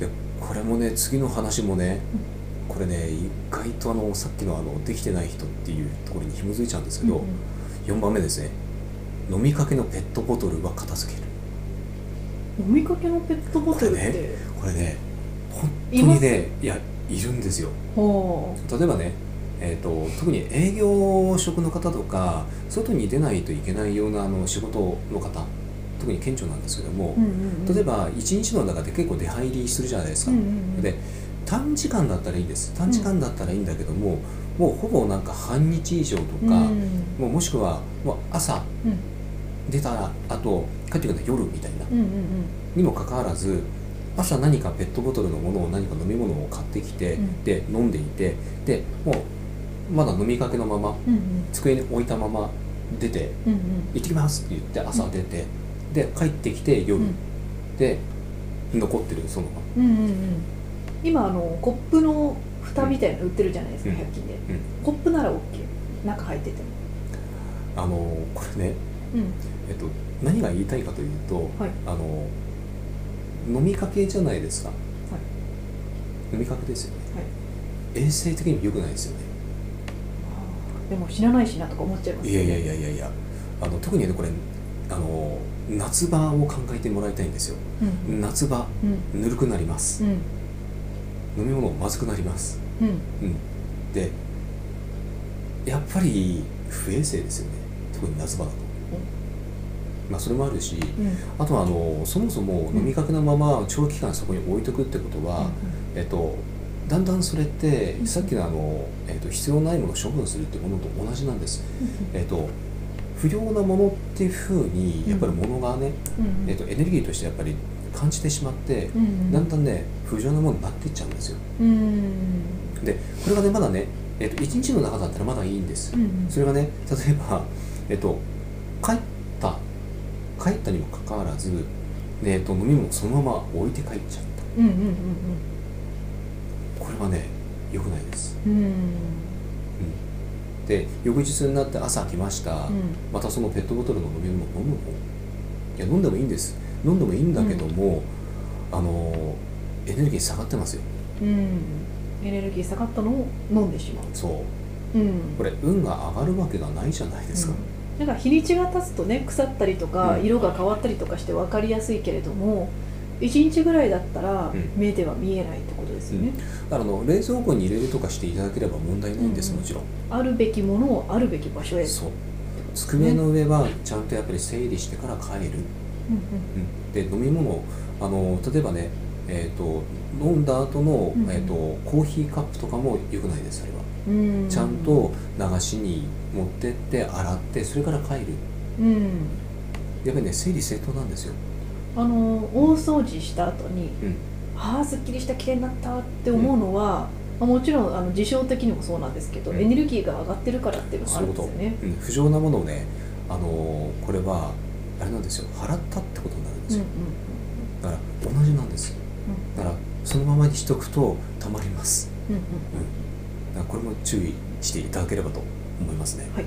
でこれもね次の話もね、これね意外とあのさっきのあのできてない人っていうところに紐づいちゃうんですけど、うんうん。4番目ですね。飲みかけのペットボトルは片付ける。飲みかけのペットボトルって、これこれね本当にねいやいるんですよ。ほ例えばねえー、と特に営業職の方とか外に出ないといけないようなあの仕事の方特に顕著なんですけども、う、うんうんうん、例えば一日の中で結構出入りするじゃないですか、うんうんうん、で短時間だったらいいんです。短時間だったらいいんだけども、もうほぼなんか半日以上とか、うん。もうもしくはもう朝うん。出た後帰ってくるのは夜みたいな。うんうん。にもかかわらず朝何かペットボトルのものを何か飲み物を買ってきて、うん。で飲んでいてでもうまだ飲みかけのままうんうん。机に置いたまま出てうんうん「行ってきます」って言って朝出て、で帰ってきて夜、うん。で残ってるそのまま。うんうんうん。今あのコップの蓋みたいなの売ってるじゃないですか、うん。100均で、うん。コップなら OK 中入ってても。あのこれね、うん。えっと、何が言いたいかというと、はい。あの飲みかけじゃないですか、飲みかけですよね。はい。衛生的にも良くないですよね。でも死なないしなとか思っちゃいますいやいやいやいやいや。あの特にねこれあの夏場を考えてもらいたいんですよ。うん。うん夏場うん。ぬるくなります。うん。飲み物まずくなります。うん。うん。でやっぱり不衛生ですよね。特に夏場だと、まあそれもあるしうん。あとはあのそもそも飲みかけのまま長期間そこに置いとくってことは、えっとだんだんそれってうん。さっきのあの、えっと、必要ないものを処分するってものと同じなんです。えっと不要なものっていうふうにやっぱり物がね、うん。うんえっと、エネルギーとしてやっぱり感じてしまって、うんうん。だんだんね不要なものになっていっちゃうんですよ。うん。でこれがねまだね、えっと、1日の中だったらまだいいんです、うんうん。それがね例えば、えっと、帰った帰ったにもかかわらず、ねえっと、飲み物そのまま置いて帰っちゃった。うんうんうんこれはね良くないです、うんうんで翌日になって朝来ました、うん。またそのペットボトルの飲み物飲むのいや飲んでもいいんです。飲んでもいいんだけども、あのエネルギー下がってますよ。うん。エネルギー下がったのを飲んでしまう。そう。うん。これ運が上がるわけがないじゃないですか、なんか日にちが経つとね腐ったりとかうん。色が変わったりとかして分かりやすいけれども、1日ぐらいだったらうん。目では見えないってことですよね、だからあの冷蔵庫に入れるとかしていただければ問題ないんです、うん。もちろん。あるべきものをあるべき場所へ。そう。机の上はちゃんとやっぱり整理してから帰る、うんうん、で飲み物あの例えばねえー、と飲んだ後の、うん。えー、とコーヒーカップとかも良くないですあれは、うんうん。ちゃんと流しに持ってって洗ってそれから帰る。うん。やっぱりね整理整頓なんですよ、あの大掃除した後にうん、ああすっきりした綺麗になったって思うのは、まあ、もちろんあの事象的にもそうなんですけど、うん。エネルギーが上がってるからっていうのがあるんですよね。うん、不浄なものをねあのーこれはあれなんですよ。払ったってことになるんですうんよ、だから同じなんですだからそのままにしとくとたまります。うんうん。うん。だからこれも注意していただければと思いますね。はい